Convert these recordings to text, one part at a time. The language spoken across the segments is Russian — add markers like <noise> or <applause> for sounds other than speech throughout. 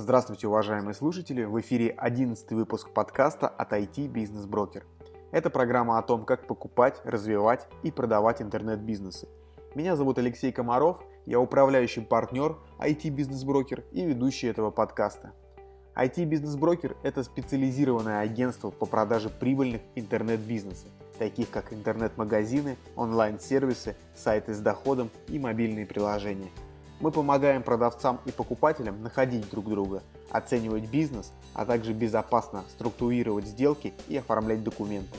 Здравствуйте, уважаемые слушатели! В эфире 11 выпуск подкаста от IT Бизнес Брокер. Это программа о том, как покупать, развивать и продавать интернет-бизнесы. Меня зовут Алексей Комаров, я управляющий партнер IT Бизнес Брокер и ведущий этого подкаста. IT Бизнес Брокер – это специализированное агентство по продаже прибыльных интернет-бизнесов, таких как интернет-магазины, онлайн-сервисы, сайты с доходом и мобильные приложения – мы помогаем продавцам и покупателям находить друг друга, оценивать бизнес, а также безопасно структурировать сделки и оформлять документы.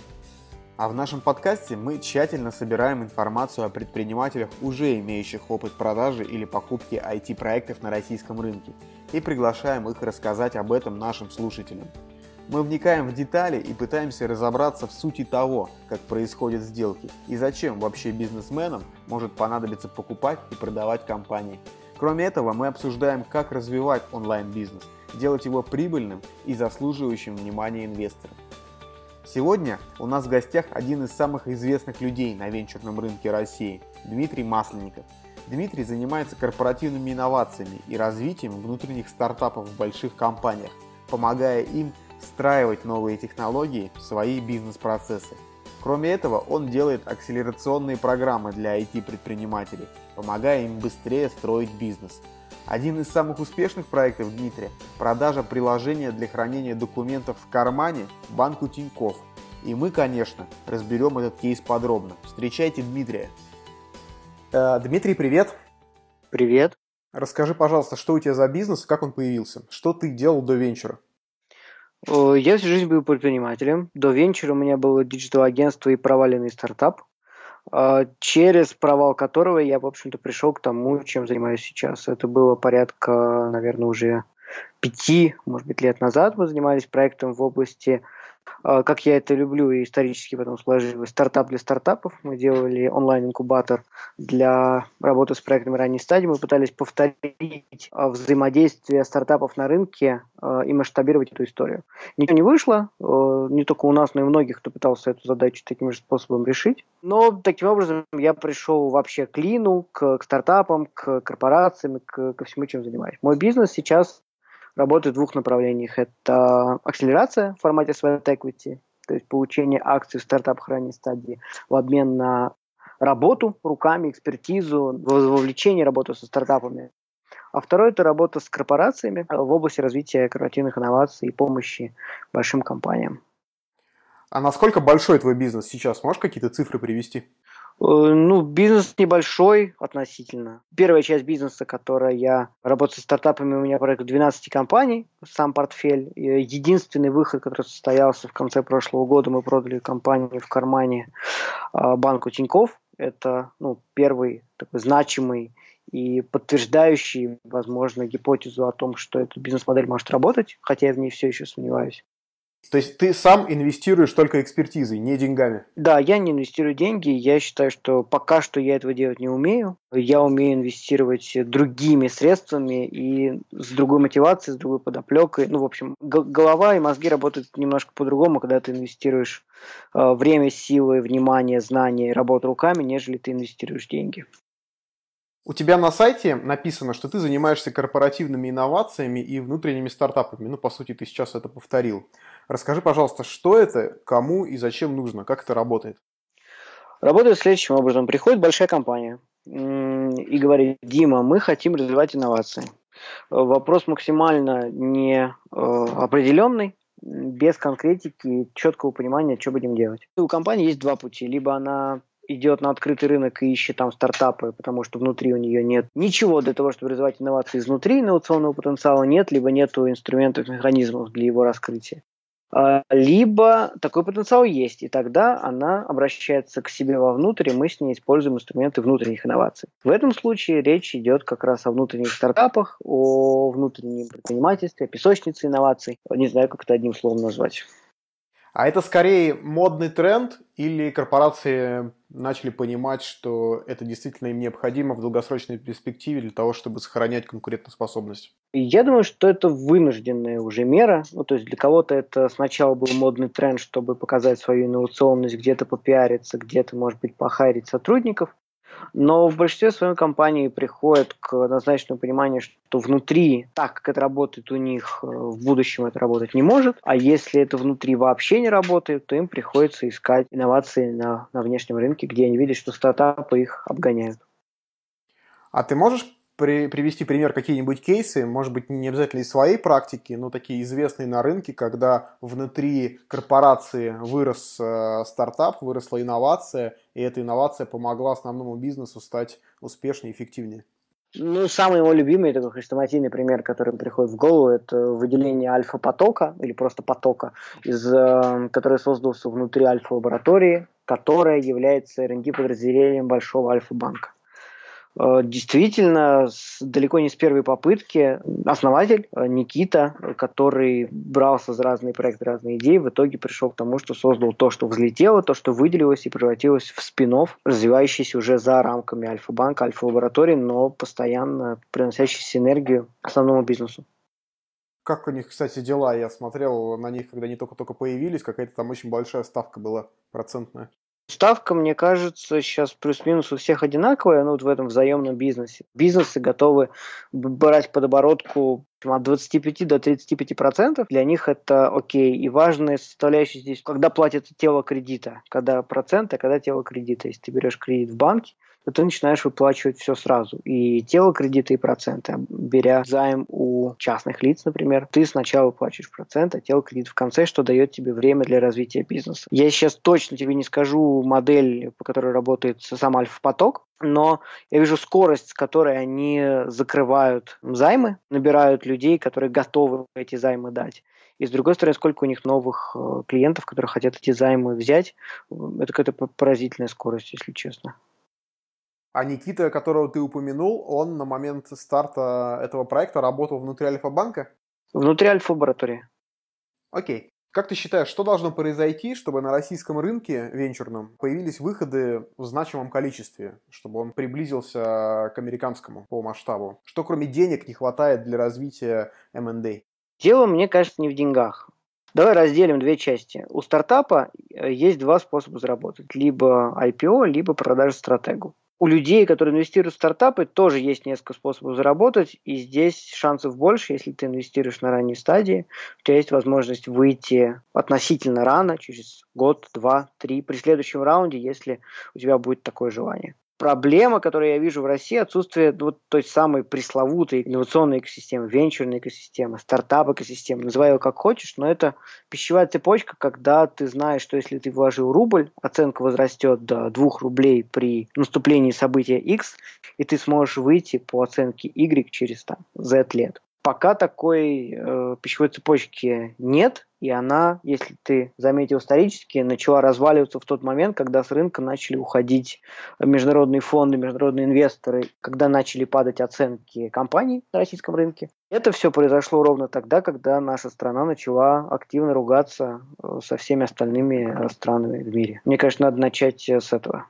А в нашем подкасте мы тщательно собираем информацию о предпринимателях, уже имеющих опыт продажи или покупки IT-проектов на российском рынке, и приглашаем их рассказать об этом нашим слушателям. Мы вникаем в детали и пытаемся разобраться в сути того, как происходят сделки и зачем вообще бизнесменам может понадобиться покупать и продавать компании. Кроме этого, мы обсуждаем, как развивать онлайн-бизнес, делать его прибыльным и заслуживающим внимания инвесторов. Сегодня у нас в гостях один из самых известных людей на венчурном рынке России – Дмитрий Масленников. Дмитрий занимается корпоративными инновациями и развитием внутренних стартапов в больших компаниях, помогая им встраивать новые технологии в свои бизнес-процессы. Кроме этого, он делает акселерационные программы для IT-предпринимателей, помогая им быстрее строить бизнес. Один из самых успешных проектов Дмитрия – продажа приложения для хранения документов в кармане банку Тинькофф. И мы, конечно, разберем этот кейс подробно. Встречайте Дмитрия. Э, Дмитрий, привет. Привет. Расскажи, пожалуйста, что у тебя за бизнес, как он появился? Что ты делал до венчура? Я всю жизнь был предпринимателем. До венчура у меня было digital-агентство и проваленный стартап, а, через провал которого я, в общем-то, пришел к тому, чем занимаюсь сейчас. Это было порядка, наверное, уже пяти, может быть, лет назад мы занимались проектом в области как я это люблю, и исторически потом сложилось, стартап для стартапов. Мы делали онлайн-инкубатор для работы с проектами ранней стадии. Мы пытались повторить а, взаимодействие стартапов на рынке а, и масштабировать эту историю. Ничего не вышло, не только у нас, но и многих, кто пытался эту задачу таким же способом решить. Но таким образом я пришел вообще к лину, к, к стартапам, к корпорациям, к, ко всему, чем занимаюсь. Мой бизнес сейчас работает в двух направлениях. Это акселерация в формате sweat equity, то есть получение акций в стартапах ранней стадии в обмен на работу руками, экспертизу, вовлечение работы со стартапами. А второе – это работа с корпорациями в области развития корпоративных инноваций и помощи большим компаниям. А насколько большой твой бизнес сейчас? Можешь какие-то цифры привести? Э, ну, бизнес небольшой относительно. Первая часть бизнеса, которая я работаю с стартапами, у меня порядка 12 компаний, сам портфель. Единственный выход, который состоялся в конце прошлого года, мы продали компанию в кармане а, банку Тиньков. Это ну, первый такой значимый и подтверждающий, возможно, гипотезу о том, что эта бизнес-модель может работать, хотя я в ней все еще сомневаюсь. То есть ты сам инвестируешь только экспертизой, не деньгами? Да, я не инвестирую деньги. Я считаю, что пока что я этого делать не умею. Я умею инвестировать другими средствами и с другой мотивацией, с другой подоплекой. Ну, в общем, голова и мозги работают немножко по-другому, когда ты инвестируешь э, время, силы, внимание, знания работу руками, нежели ты инвестируешь деньги. У тебя на сайте написано, что ты занимаешься корпоративными инновациями и внутренними стартапами. Ну, по сути, ты сейчас это повторил. Расскажи, пожалуйста, что это, кому и зачем нужно, как это работает? Работает следующим образом. Приходит большая компания и говорит, Дима, мы хотим развивать инновации. Вопрос максимально не э, определенный, без конкретики, четкого понимания, что будем делать. У компании есть два пути. Либо она идет на открытый рынок и ищет там стартапы, потому что внутри у нее нет ничего для того, чтобы развивать инновации изнутри, инновационного потенциала нет, либо нет инструментов, механизмов для его раскрытия. А, либо такой потенциал есть, и тогда она обращается к себе вовнутрь, и мы с ней используем инструменты внутренних инноваций. В этом случае речь идет как раз о внутренних стартапах, о внутреннем предпринимательстве, о песочнице инноваций. Не знаю, как это одним словом назвать. А это скорее модный тренд или корпорации начали понимать, что это действительно им необходимо в долгосрочной перспективе для того, чтобы сохранять конкурентоспособность? Я думаю, что это вынужденная уже мера. Ну, то есть для кого-то это сначала был модный тренд, чтобы показать свою инновационность, где-то попиариться, где-то, может быть, похайрить сотрудников. Но в большинстве своей компании приходят к однозначному пониманию, что внутри, так как это работает у них, э, в будущем это работать не может. А если это внутри вообще не работает, то им приходится искать инновации на, на внешнем рынке, где они видят, что стартапы их обгоняют. А ты можешь при, привести пример какие-нибудь кейсы, может быть, не обязательно из своей практики, но такие известные на рынке, когда внутри корпорации вырос э, стартап, выросла инновация, и эта инновация помогла основному бизнесу стать успешнее и эффективнее? Ну, самый его любимый, такой хрестоматийный пример, который приходит в голову, это выделение альфа-потока, или просто потока, из, э, который создался внутри альфа-лаборатории, которая является R&D подразделением большого альфа-банка. Э, действительно, далеко не с первой попытки основатель э, Никита, который брался за разные проекты, разные идеи, в итоге пришел к тому, что создал то, что взлетело, то, что выделилось и превратилось в спин развивающийся уже за рамками Альфа-банка, Альфа-лаборатории, но постоянно приносящий энергию основному бизнесу. Как у них, кстати, дела? Я смотрел на них, когда они только-только появились, какая-то там очень большая ставка была процентная. Ставка, мне кажется, сейчас плюс-минус у всех одинаковая, ну, вот в этом взаимном бизнесе. Бизнесы готовы брать под оборотку от 25 до 35 процентов. Для них это окей. И важная составляющая здесь, когда платят тело кредита. Когда процент, а когда тело кредита. Если ты берешь кредит в банке, то ты начинаешь выплачивать все сразу. И тело кредита, и проценты. Беря займ у частных лиц, например, ты сначала выплачиваешь процент, а тело кредит в конце, что дает тебе время для развития бизнеса. Я сейчас точно тебе не скажу модель, по которой работает сам Альфа-поток, но я вижу скорость, с которой они закрывают займы, набирают людей, которые готовы эти займы дать. И с другой стороны, сколько у них новых э, клиентов, которые хотят эти займы взять, это какая-то поразительная скорость, если честно. А Никита, которого ты упомянул, он на момент старта этого проекта работал внутри Альфа-банка? Внутри Альфа-лаборатории. Окей. Как ты считаешь, что должно произойти, чтобы на российском рынке венчурном появились выходы в значимом количестве, чтобы он приблизился к американскому по масштабу? Что кроме денег не хватает для развития M&A? Дело, мне кажется, не в деньгах. Давай разделим две части. У стартапа э, есть два способа заработать. Либо IPO, либо продажа стратегу у людей, которые инвестируют в стартапы, тоже есть несколько способов заработать, и здесь шансов больше, если ты инвестируешь на ранней стадии, у тебя есть возможность выйти относительно рано, через год, два, три, при следующем раунде, если у тебя будет такое желание проблема, которую я вижу в России, отсутствие вот той самой пресловутой инновационной экосистемы, венчурной экосистемы, стартап-экосистемы, называй его как хочешь, но это пищевая цепочка, когда ты знаешь, что если ты вложил рубль, оценка возрастет до 2 рублей при наступлении события X, и ты сможешь выйти по оценке Y через там, Z лет. Пока такой э, пищевой цепочки нет, и она, если ты заметил исторически, начала разваливаться в тот момент, когда с рынка начали уходить международные фонды, международные инвесторы, когда начали падать оценки компаний на российском рынке. Это все произошло ровно тогда, когда наша страна начала активно ругаться э, со всеми остальными э, странами в мире. Мне кажется, надо начать э, с этого.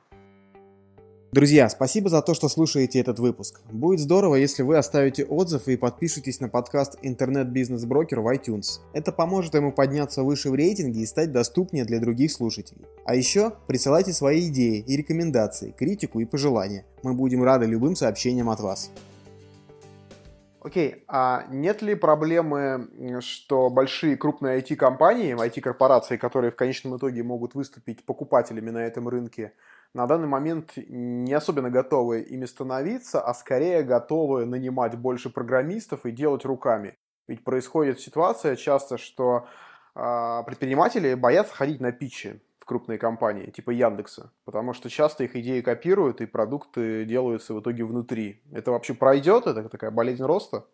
Друзья, спасибо за то, что слушаете этот выпуск. Будет здорово, если вы оставите отзыв и подпишитесь на подкаст «Интернет-бизнес-брокер» в iTunes. Это поможет ему подняться выше в рейтинге и стать доступнее для других слушателей. А еще присылайте свои идеи и рекомендации, критику и пожелания. Мы будем рады любым сообщениям от вас. Окей, okay. а нет ли проблемы, что большие крупные IT-компании, IT-корпорации, которые в конечном итоге могут выступить покупателями на этом рынке, на данный момент не особенно готовы ими становиться, а скорее готовы нанимать больше программистов и делать руками. Ведь происходит ситуация часто, что э, предприниматели боятся ходить на питчи в крупные компании, типа Яндекса, потому что часто их идеи копируют и продукты делаются в итоге внутри. Это вообще пройдет? Это такая болезнь роста?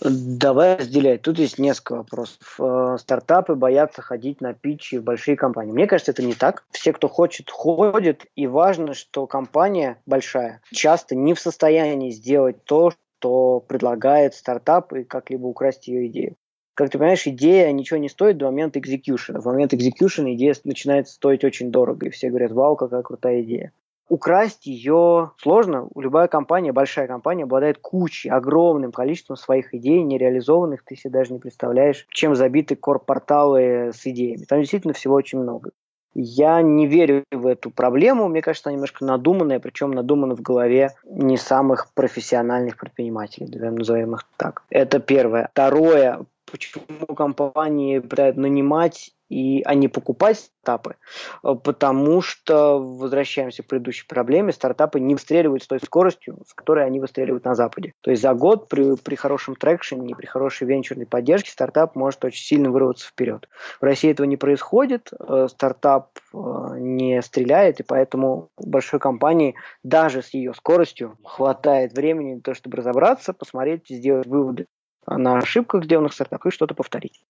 Давай разделять. Тут есть несколько вопросов. Э, стартапы боятся ходить на питчи в большие компании. Мне кажется, это не так. Все, кто хочет, ходят. И важно, что компания большая часто не в состоянии сделать то, что предлагает стартап и как-либо украсть ее идею. Как ты понимаешь, идея ничего не стоит до момента экзекьюшена. В момент экзекьюшена идея начинает стоить очень дорого. И все говорят, вау, какая крутая идея украсть ее сложно. Любая компания, большая компания, обладает кучей, огромным количеством своих идей, нереализованных. Ты себе даже не представляешь, чем забиты корпорталы с идеями. Там действительно всего очень много. Я не верю в эту проблему. Мне кажется, она немножко надуманная, причем надумана в голове не самых профессиональных предпринимателей, назовем их так. Это первое. Второе, почему компании пытаются нанимать и, а не покупать стартапы, э, потому что, возвращаемся к предыдущей проблеме, стартапы не выстреливают с той скоростью, с которой они выстреливают на Западе. То есть за год при, при хорошем трекшене, при хорошей венчурной поддержке стартап может очень сильно вырваться вперед. В России этого не происходит, э, стартап э, не стреляет, и поэтому большой компании даже с ее скоростью хватает времени на то, чтобы разобраться, посмотреть, сделать выводы на ошибках, сделанных в стартапах, и что-то повторить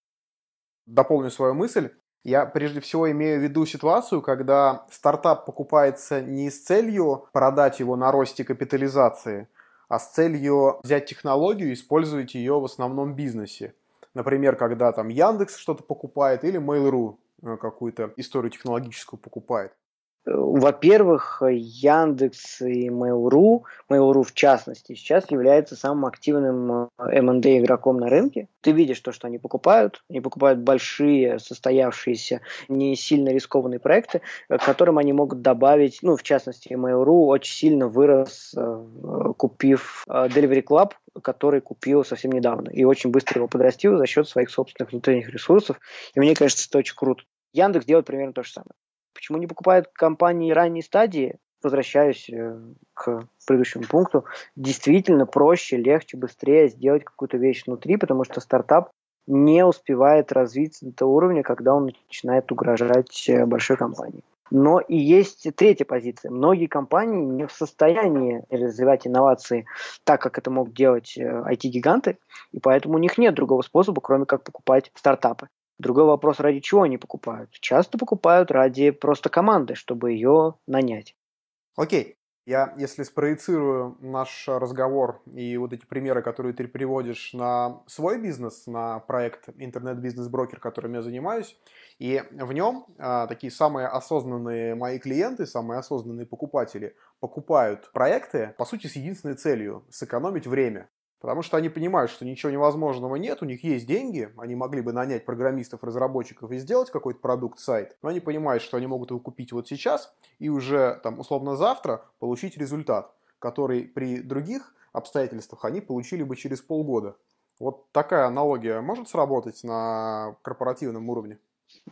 дополню свою мысль. Я прежде всего имею в виду ситуацию, когда стартап покупается не с целью продать его на росте капитализации, а с целью взять технологию и использовать ее в основном бизнесе. Например, когда там Яндекс что-то покупает или Mail.ru э, какую-то историю технологическую покупает. Во-первых, Яндекс и Mail.ru, Mail.ru в частности, сейчас является самым активным M&A э, игроком на рынке. Ты видишь то, что они покупают. Они покупают большие, состоявшиеся, не сильно рискованные проекты, э, к которым они могут добавить, ну, в частности, Mail.ru очень сильно вырос, э, купив Delivery Club, который купил совсем недавно, и очень быстро его подрастил за счет своих собственных внутренних ресурсов. И мне кажется, это очень круто. Яндекс делает примерно то же самое. Почему не покупают компании ранней стадии? Возвращаюсь э, к предыдущему пункту. Действительно проще, легче, быстрее сделать какую-то вещь внутри, потому что стартап не успевает развиться до того уровня, когда он начинает угрожать э, большой компании. Но и есть третья позиция. Многие компании не в состоянии развивать инновации так, как это могут делать IT-гиганты, э, и поэтому у них нет другого способа, кроме как покупать стартапы. Другой вопрос, ради чего они покупают. Часто покупают ради просто команды, чтобы ее нанять. Окей. Я, если спроецирую наш разговор и вот эти примеры, которые ты приводишь на свой бизнес, на проект интернет-бизнес-брокер, которым я занимаюсь, и в нем а, такие самые осознанные мои клиенты, самые осознанные покупатели покупают проекты, по сути, с единственной целью – сэкономить время. Потому что они понимают, что ничего невозможного нет, у них есть деньги, они могли бы нанять программистов, разработчиков и сделать какой-то продукт-сайт, но они понимают, что они могут его купить вот сейчас и уже, там, условно, завтра получить результат, который при других обстоятельствах они получили бы через полгода. Вот такая аналогия может сработать на корпоративном уровне?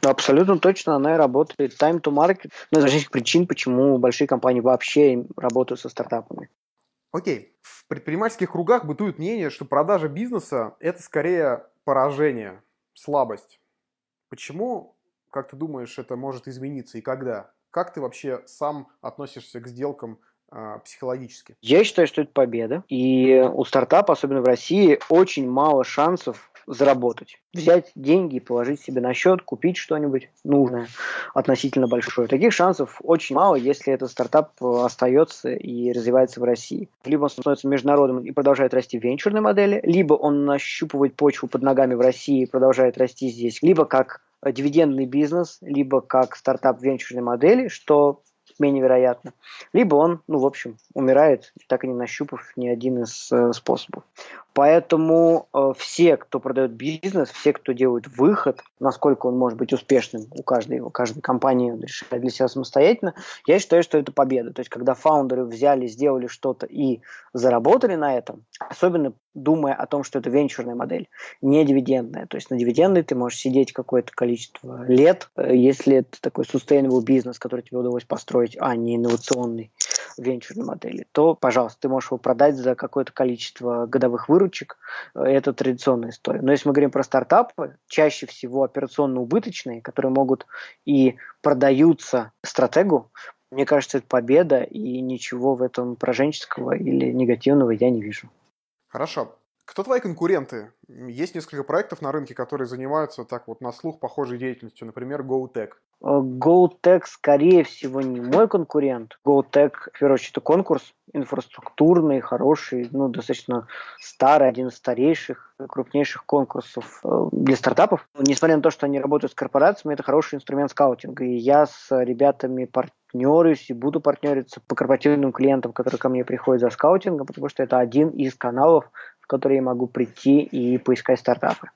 Абсолютно точно она и работает. Time to market – ну, из различных причин, почему большие компании вообще работают со стартапами. Окей, в предпринимательских кругах бытует мнение, что продажа бизнеса – это скорее поражение, слабость. Почему, как ты думаешь, это может измениться и когда? Как ты вообще сам относишься к сделкам э, психологически? Я считаю, что это победа. И у стартапа, особенно в России, очень мало шансов заработать. Взять деньги положить себе на счет, купить что-нибудь нужное, относительно большое. Таких шансов очень мало, если этот стартап э, остается и развивается в России. Либо он становится международным и продолжает расти в венчурной модели, либо он нащупывает почву под ногами в России и продолжает расти здесь, либо как дивидендный бизнес, либо как стартап венчурной модели, что менее вероятно. Либо он, ну, в общем, умирает, так и не нащупав ни один из э, способов. Поэтому э, все, кто продает бизнес, все, кто делает выход, насколько он может быть успешным, у каждой, у каждой компании решает для себя самостоятельно, я считаю, что это победа. То есть, когда фаундеры взяли, сделали что-то и заработали на этом, особенно думая о том, что это венчурная модель, не дивидендная. То есть на дивиденды ты можешь сидеть какое-то количество лет, э, если это такой sustainable бизнес, который тебе удалось построить, а не инновационный венчурной модели, то, пожалуйста, ты можешь его продать за какое-то количество годовых выручек. Э, это традиционная история. Но если мы говорим про стартапы, чаще всего операционно убыточные, которые могут и продаются стратегу, мне кажется, это победа, и ничего в этом пораженческого или негативного я не вижу. Хорошо. Кто твои конкуренты? Есть несколько проектов на рынке, которые занимаются так вот на слух похожей деятельностью, например, GoTech. Э, GoTech, скорее всего, не мой конкурент. GoTech, в первую очередь, это конкурс инфраструктурный, хороший, ну, достаточно старый, один из старейших, крупнейших конкурсов э, для стартапов. Несмотря на то, что они работают с корпорациями, это хороший инструмент скаутинга. И я с ребятами партнерюсь и буду партнериться по корпоративным клиентам, которые ко мне приходят за скаутингом, потому что это один из каналов, в который я могу прийти и поискать стартапы.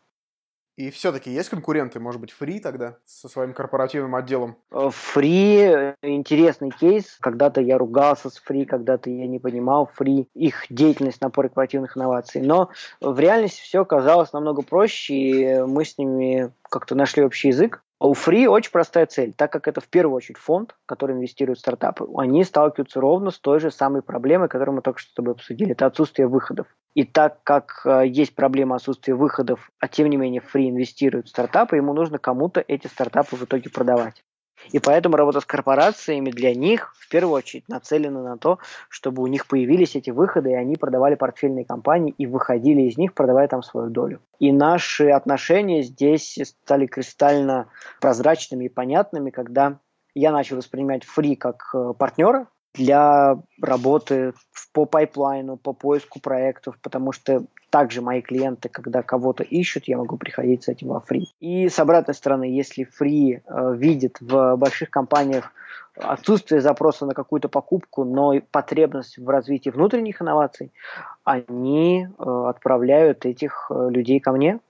И все-таки есть конкуренты, может быть, Free тогда со своим корпоративным отделом? Free э, – интересный кейс. Когда-то я ругался с Free, когда-то я не понимал Free, их деятельность на корпоративных инноваций. Но в реальности все оказалось намного проще, и мы с ними как-то нашли общий язык. А у Free очень простая цель, так как это в первую очередь фонд, который инвестирует в стартапы, они сталкиваются ровно с той же самой проблемой, которую мы только что с тобой обсудили, это отсутствие выходов. И так как э, есть проблема отсутствия выходов, а тем не менее Free инвестирует в стартапы, ему нужно кому-то эти стартапы в итоге продавать. И поэтому работа с корпорациями для них в первую очередь нацелена на то, чтобы у них появились эти выходы, и они продавали портфельные компании и выходили из них, продавая там свою долю. И наши отношения здесь стали кристально прозрачными и понятными, когда я начал воспринимать Фри как э, партнера, для работы по пайплайну, по поиску проектов, потому что также мои клиенты, когда кого-то ищут, я могу приходить с этим во фри. И с обратной стороны, если фри э, видит в больших компаниях отсутствие запроса на какую-то покупку, но потребность в развитии внутренних инноваций, они э, отправляют этих э, людей ко мне.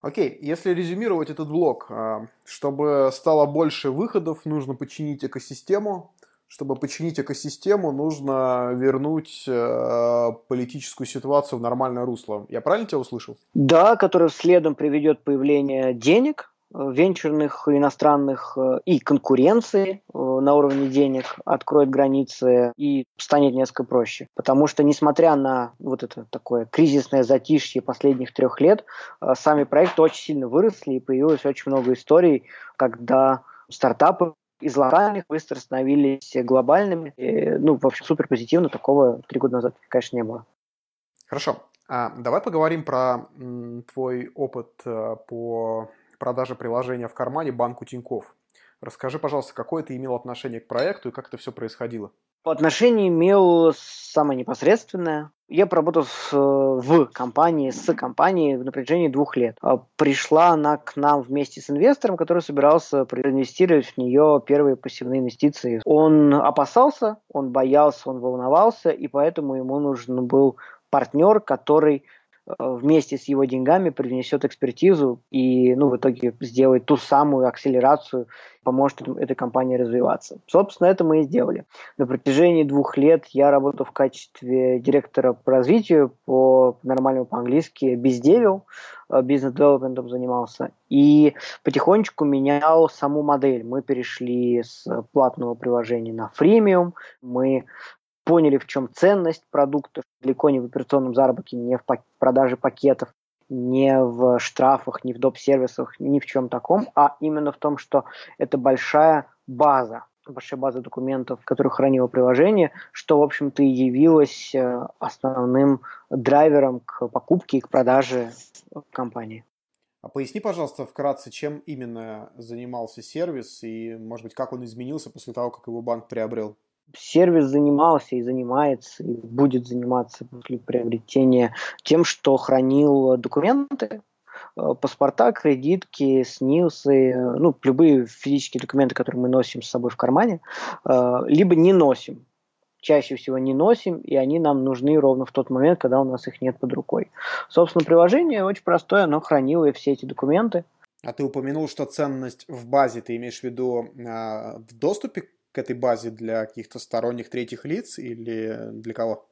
Окей, если резюмировать этот блок, э, чтобы стало больше выходов, нужно починить экосистему, чтобы починить экосистему, нужно вернуть э, политическую ситуацию в нормальное русло. Я правильно тебя услышал? Да, который следом приведет появление денег, э, венчурных, иностранных э, и конкуренции э, на уровне денег, откроет границы и станет несколько проще. Потому что, несмотря на вот это такое кризисное затишье последних трех лет, сами проекты очень сильно выросли и появилось очень много историй, когда стартапы из локальных быстро становились глобальными. И, ну, в общем, супер позитивно. Такого три года назад, конечно, не было. Хорошо. А, давай поговорим про м, твой опыт а, по продаже приложения в кармане банку Тиньков. Расскажи, пожалуйста, какое ты имел отношение к проекту и как это все происходило? Отношение имел самое непосредственное. Я поработал в, в компании, с компанией на протяжении двух лет. А пришла она к нам вместе с инвестором, который собирался проинвестировать в нее первые пассивные инвестиции. Он опасался, он боялся, он волновался, и поэтому ему нужен был партнер, который Э, вместе с его деньгами принесет экспертизу и ну, в итоге сделает ту самую акселерацию, поможет этой компании развиваться. Собственно, это мы и сделали. На протяжении двух лет я работал в качестве директора по развитию, по нормальному по-английски бездевил, э, бизнес-девелопментом занимался, и потихонечку менял саму модель. Мы перешли с платного приложения на фримиум, мы поняли, в чем ценность продуктов, далеко не в операционном заработке, не в продаже пакетов, не в штрафах, не в доп-сервисах, ни в чем таком, а именно в том, что это большая база, большая база документов, которую хранило приложение, что, в общем-то, и явилось э, основным драйвером к покупке и к продаже компании. А поясни, пожалуйста, вкратце, чем именно занимался сервис и, может быть, как он изменился после того, как его банк приобрел? Сервис занимался и занимается, и будет заниматься после приобретения тем, что хранил документы, э, паспорта, кредитки, СНИЛСы, ну, любые физические документы, которые мы носим с собой в кармане, э, либо не носим. Чаще всего не носим, и они нам нужны ровно в тот момент, когда у нас их нет под рукой. Собственно, приложение очень простое, оно хранило все эти документы. А ты упомянул, что ценность в базе, ты имеешь в виду э, в доступе к этой базе для каких-то сторонних третьих лиц или для кого?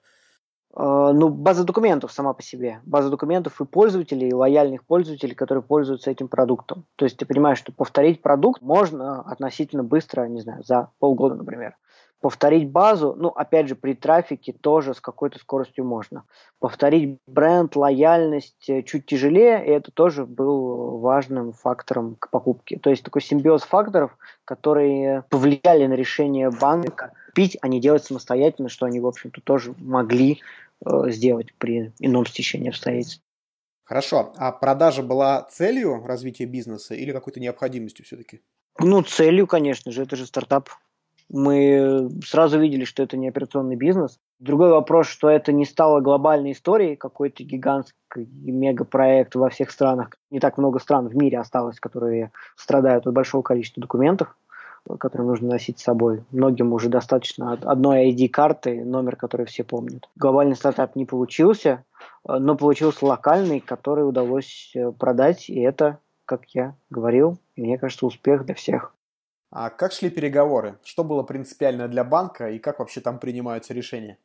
А, ну, база документов сама по себе. База документов и пользователей, и лояльных пользователей, которые пользуются этим продуктом. То есть ты понимаешь, что повторить продукт можно относительно быстро, не знаю, за полгода, например. Повторить базу, ну, опять же, при трафике тоже с какой-то скоростью можно. Повторить бренд, лояльность э, чуть тяжелее, и это тоже был важным фактором к покупке. То есть такой симбиоз факторов, которые повлияли на решение банка пить, а не делать самостоятельно, что они, в общем-то, тоже могли э, сделать при ином стечении обстоятельств. Хорошо. А продажа была целью развития бизнеса или какой-то необходимостью все-таки? Ну, целью, конечно же, это же стартап мы сразу видели, что это не операционный бизнес. Другой вопрос, что это не стало глобальной историей, какой-то гигантский мегапроект во всех странах. Не так много стран в мире осталось, которые страдают от большого количества документов, которые нужно носить с собой. Многим уже достаточно одной ID-карты, номер, который все помнят. Глобальный стартап не получился, но получился локальный, который удалось продать, и это как я говорил, мне кажется, успех для всех. А как шли переговоры? Что было принципиально для банка и как вообще там принимаются решения?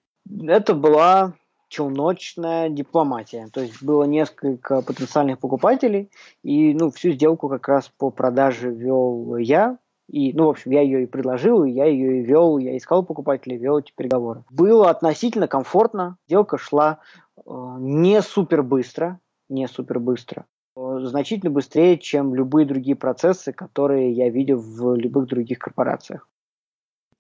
Это была челночная дипломатия. То есть было несколько потенциальных покупателей, и ну, всю сделку как раз по продаже вел я. И, ну, в общем, я ее и предложил, и я ее и вел, я искал покупателей, вел эти переговоры. Было относительно комфортно, сделка шла э, не супер быстро, не супер быстро, значительно быстрее, чем любые другие процессы, которые я видел в любых других корпорациях.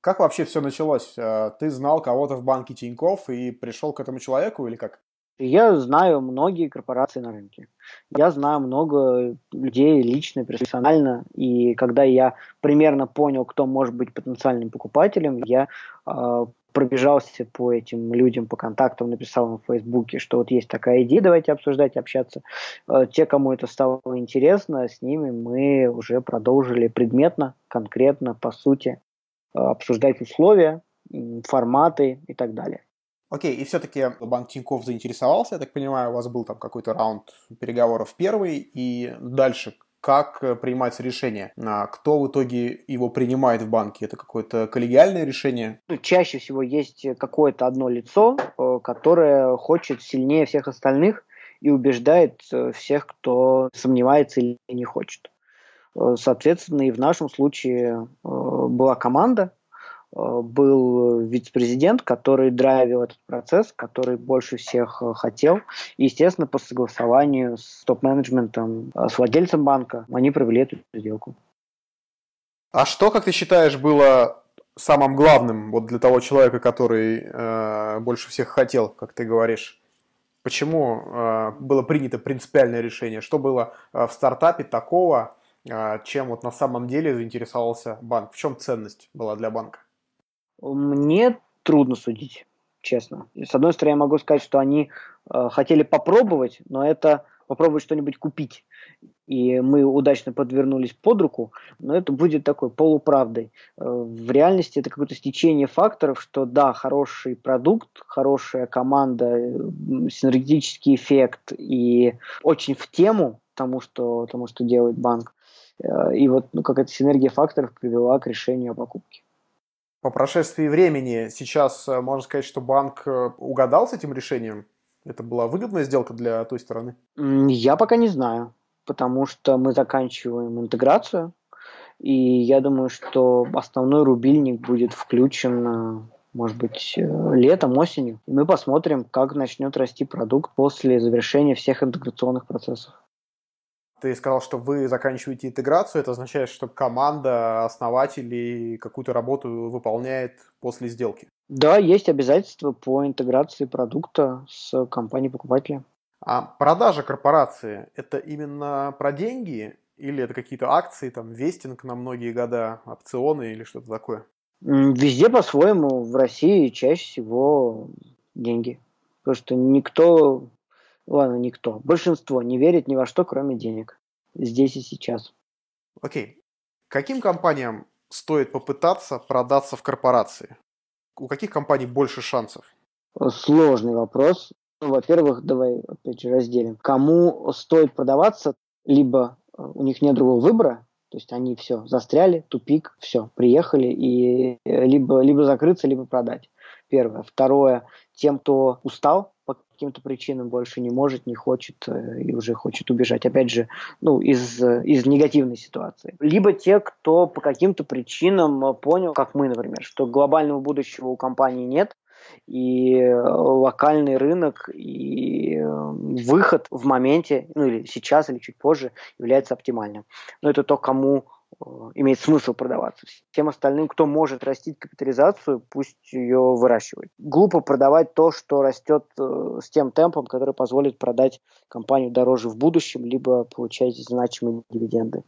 Как вообще все началось? Э, ты знал кого-то в банке Тиньков и пришел к этому человеку или как? Я знаю многие корпорации на рынке. Я знаю много людей лично, персонально. И когда я примерно понял, кто может быть потенциальным покупателем, я э, пробежался по этим людям, по контактам, написал на Фейсбуке, что вот есть такая идея, давайте обсуждать, общаться. Э, те, кому это стало интересно, с ними мы уже продолжили предметно, конкретно, по сути, обсуждать условия, форматы и так далее. Окей, и все-таки банк Тинькофф заинтересовался, я так понимаю, у вас был там какой-то раунд переговоров первый, и дальше как принимается решение? Кто в итоге его принимает в банке? Это какое-то коллегиальное решение? Ну, чаще всего есть какое-то одно лицо, э, которое хочет сильнее всех остальных и убеждает э, всех, кто сомневается или не хочет. Э, соответственно, и в нашем случае э, была команда, э, был вице-президент, который драйвил этот процесс, который больше всех хотел. И, естественно, по согласованию с топ-менеджментом, с владельцем банка, они провели эту сделку. А что, как ты считаешь, было самым главным вот для того человека, который э, больше всех хотел, как ты говоришь? Почему э, было принято принципиальное решение? Что было э, в стартапе такого, а, чем вот на самом деле заинтересовался банк? В чем ценность была для банка? Мне трудно судить, честно. С одной стороны, я могу сказать, что они э, хотели попробовать, но это попробовать что-нибудь купить. И мы удачно подвернулись под руку, но это будет такой полуправдой. Э, в реальности это какое-то стечение факторов, что да, хороший продукт, хорошая команда, синергетический эффект и очень в тему тому, что, тому, что делает банк. Э, и вот ну, какая-то синергия факторов привела к решению о покупке. По прошествии времени сейчас э, можно сказать, что банк э, угадал с этим решением? Это была выгодная сделка для той стороны? Я пока не знаю, потому что мы заканчиваем интеграцию, и я думаю, что основной рубильник будет включен, может быть, летом, осенью. И мы посмотрим, как начнет расти продукт после завершения всех интеграционных процессов. Ты сказал, что вы заканчиваете интеграцию. Это означает, что команда основателей какую-то работу выполняет после сделки. Да, есть обязательства по интеграции продукта с компанией покупателя. А продажа корпорации – это именно про деньги или это какие-то акции, там, вестинг на многие года, опционы или что-то такое? Везде по-своему. В России чаще всего деньги. Потому что никто ладно, никто, большинство не верит ни во что, кроме денег. Здесь и сейчас. Окей. Каким компаниям стоит попытаться продаться в корпорации? У каких компаний больше шансов? Сложный вопрос. Ну, во-первых, давай опять же разделим. Кому стоит продаваться, либо э, у них нет другого выбора, то есть они все застряли, тупик, все, приехали и э, либо, либо закрыться, либо продать. Первое. Второе, тем, кто устал каким-то причинам больше не может, не хочет э, и уже хочет убежать. Опять же, ну, из, из негативной ситуации. Либо те, кто по каким-то причинам понял, как мы, например, что глобального будущего у компании нет, и локальный рынок и э, выход в моменте, ну или сейчас, или чуть позже, является оптимальным. Но это то, кому Э, имеет смысл продаваться. Всем остальным, кто может растить капитализацию, пусть ее выращивает. Глупо продавать то, что растет э, с тем темпом, который позволит продать компанию дороже в будущем, либо получать значимые дивиденды.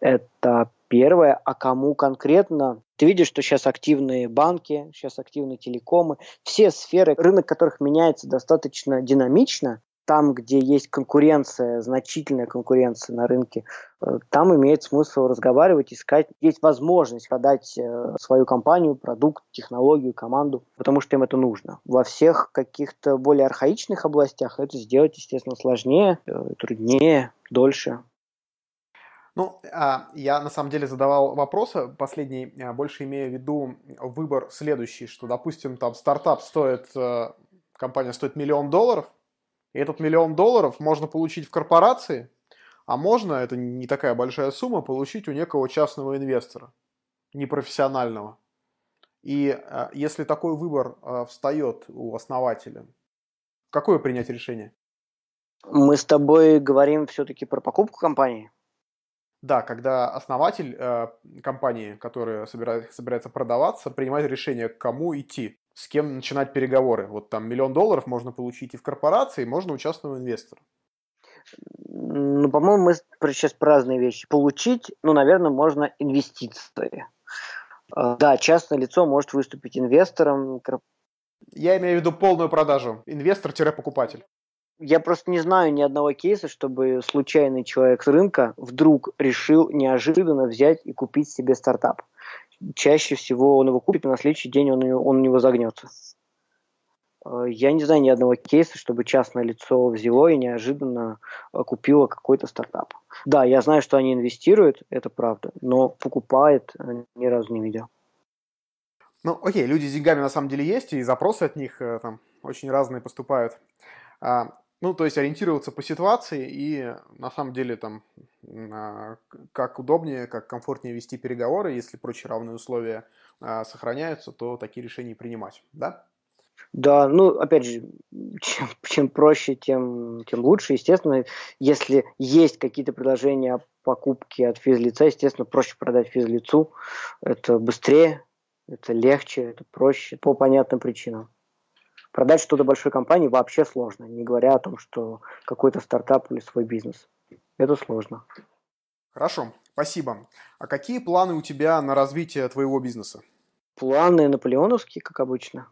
Это первое. А кому конкретно? Ты видишь, что сейчас активные банки, сейчас активные телекомы, все сферы, рынок которых меняется достаточно динамично, там, где есть конкуренция, значительная конкуренция на рынке, э, там имеет смысл разговаривать, искать. Есть возможность продать э, свою компанию, продукт, технологию, команду, потому что им это нужно. Во всех каких-то более архаичных областях это сделать, естественно, сложнее, э, труднее, дольше. Ну, а, я на самом деле задавал вопросы последний, а, больше имея в виду выбор следующий, что, допустим, там стартап стоит, компания стоит миллион долларов, и этот миллион долларов можно получить в корпорации, а можно, это не такая большая сумма, получить у некого частного инвестора, непрофессионального. И а, если такой выбор встает у основателя, какое принять решение? Мы с тобой говорим все-таки про покупку компании? Да, когда основатель э, компании, которая собирает, собирается продаваться, принимает решение, к кому идти, с кем начинать переговоры. Вот там миллион долларов можно получить и в корпорации, можно у частного инвестора. Ну, по-моему, мы сейчас про разные вещи. Получить, ну, наверное, можно инвестиции. Э, да, частное лицо может выступить инвестором. Я имею в виду полную продажу. Инвестор-покупатель я просто не знаю ни одного кейса, чтобы случайный человек с рынка вдруг решил неожиданно взять и купить себе стартап. Чаще всего он его купит, и на следующий день он, он у него загнется. Э, я не знаю ни одного кейса, чтобы частное лицо взяло и неожиданно э, купило какой-то стартап. Да, я знаю, что они инвестируют, это правда, но покупает э, ни разу не видел. Ну, окей, люди с деньгами на самом деле есть, и запросы от них там очень разные поступают. А, ну, то есть ориентироваться по ситуации и на самом деле там а, как удобнее, как комфортнее вести переговоры, если прочие равные условия а, сохраняются, то такие решения принимать, да? Да, ну, опять же, <laughs> чем, чем проще, тем, тем лучше. Естественно, если есть какие-то предложения о покупке от физлица, естественно, проще продать физлицу. Это быстрее, это легче, это проще, по понятным причинам. Продать что-то большой компании вообще сложно, не говоря о том, что какой-то стартап или свой бизнес. Это сложно. Хорошо, спасибо. А какие планы у тебя на развитие твоего бизнеса? Планы наполеоновские, как обычно.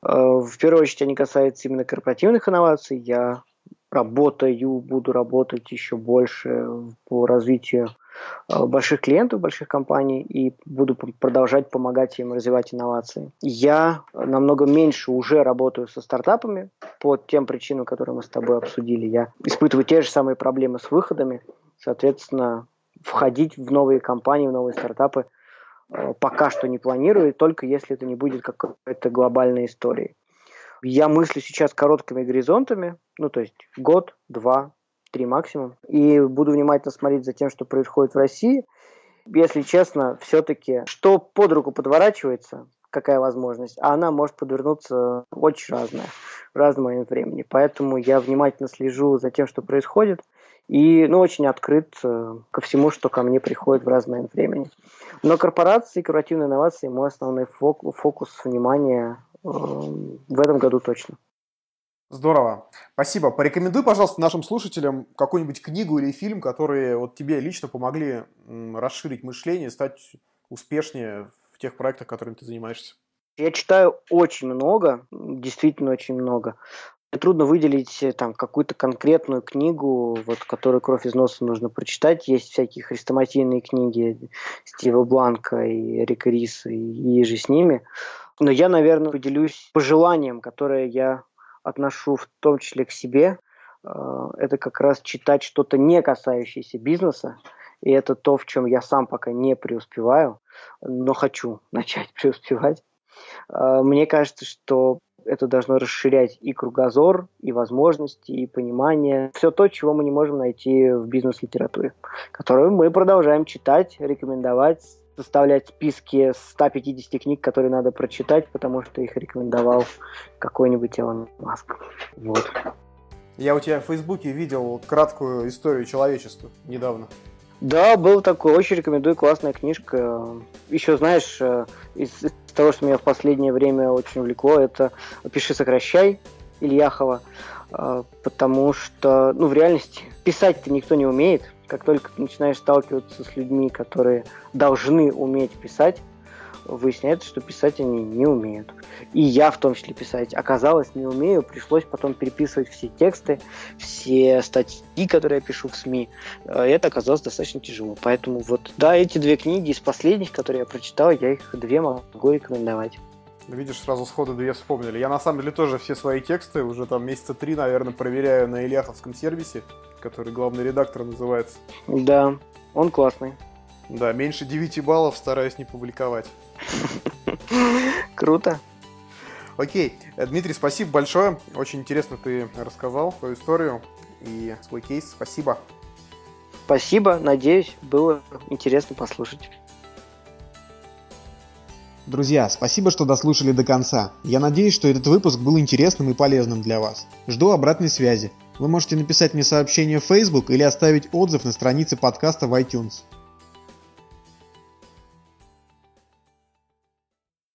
Э, в первую очередь они касаются именно корпоративных инноваций. Я работаю, буду работать еще больше по развитию больших клиентов, больших компаний и буду продолжать помогать им развивать инновации. Я намного меньше уже работаю со стартапами по тем причинам, которые мы с тобой обсудили. Я испытываю те же самые проблемы с выходами, соответственно, входить в новые компании, в новые стартапы э, пока что не планирую, только если это не будет какой-то глобальной историей. Я мыслю сейчас короткими горизонтами, ну то есть год, два, три максимум. И буду внимательно смотреть за тем, что происходит в России. Если честно, все-таки, что под руку подворачивается, какая возможность, а она может подвернуться очень разная в разный момент времени. Поэтому я внимательно слежу за тем, что происходит, и ну, очень открыт э, ко всему, что ко мне приходит в разный момент времени. Но корпорации, корпоративные инновации – мой основной фокус, фокус внимания э, в этом году точно. Здорово. Спасибо. Порекомендуй, пожалуйста, нашим слушателям какую-нибудь книгу или фильм, которые вот тебе лично помогли расширить мышление, стать успешнее в тех проектах, которыми ты занимаешься. Я читаю очень много, действительно очень много. Мне трудно выделить э, там какую-то конкретную книгу, вот, которую кровь из носа нужно прочитать. Есть всякие хрестоматийные книги Стива Бланка и Рика Риса и, и же с ними. Но я, наверное, поделюсь пожеланием, которое я отношу в том числе к себе, э, это как раз читать что-то не касающееся бизнеса, и это то, в чем я сам пока не преуспеваю, но хочу <laughs> начать преуспевать. Э, мне кажется, что это должно расширять и кругозор, и возможности, и понимание. Все то, чего мы не можем найти в бизнес-литературе, которую мы продолжаем читать, рекомендовать, составлять списки 150 книг, которые надо прочитать, потому что их рекомендовал какой-нибудь Илон Маск. Вот. Я у тебя в Фейсбуке видел краткую историю человечества недавно. Да, был такой, очень рекомендую, классная книжка. Еще, знаешь, э, из, из того, что меня в последнее время очень увлекло, это «Пиши, сокращай» Ильяхова, э, потому что, ну, в реальности писать-то никто не умеет, как только ты начинаешь сталкиваться с людьми, которые должны уметь писать, выясняется, что писать они не умеют. И я в том числе писать оказалось не умею, пришлось потом переписывать все тексты, все статьи, которые я пишу в СМИ. Э, это оказалось достаточно тяжело. Поэтому вот, да, эти две книги из последних, которые я прочитал, я их две могу рекомендовать. Ну, видишь, сразу сходу две вспомнили. Я на самом деле тоже все свои тексты уже там месяца три, наверное, проверяю на Ильяховском сервисе который главный редактор называется. Да. Он классный. Да, меньше 9 баллов стараюсь не публиковать. <laughs> Круто. Окей, Дмитрий, спасибо большое. Очень интересно ты рассказал свою историю и свой кейс. Спасибо. Спасибо, надеюсь, было интересно послушать. Друзья, спасибо, что дослушали до конца. Я надеюсь, что этот выпуск был интересным и полезным для вас. Жду обратной связи. Вы можете написать мне сообщение в Facebook или оставить отзыв на странице подкаста в iTunes.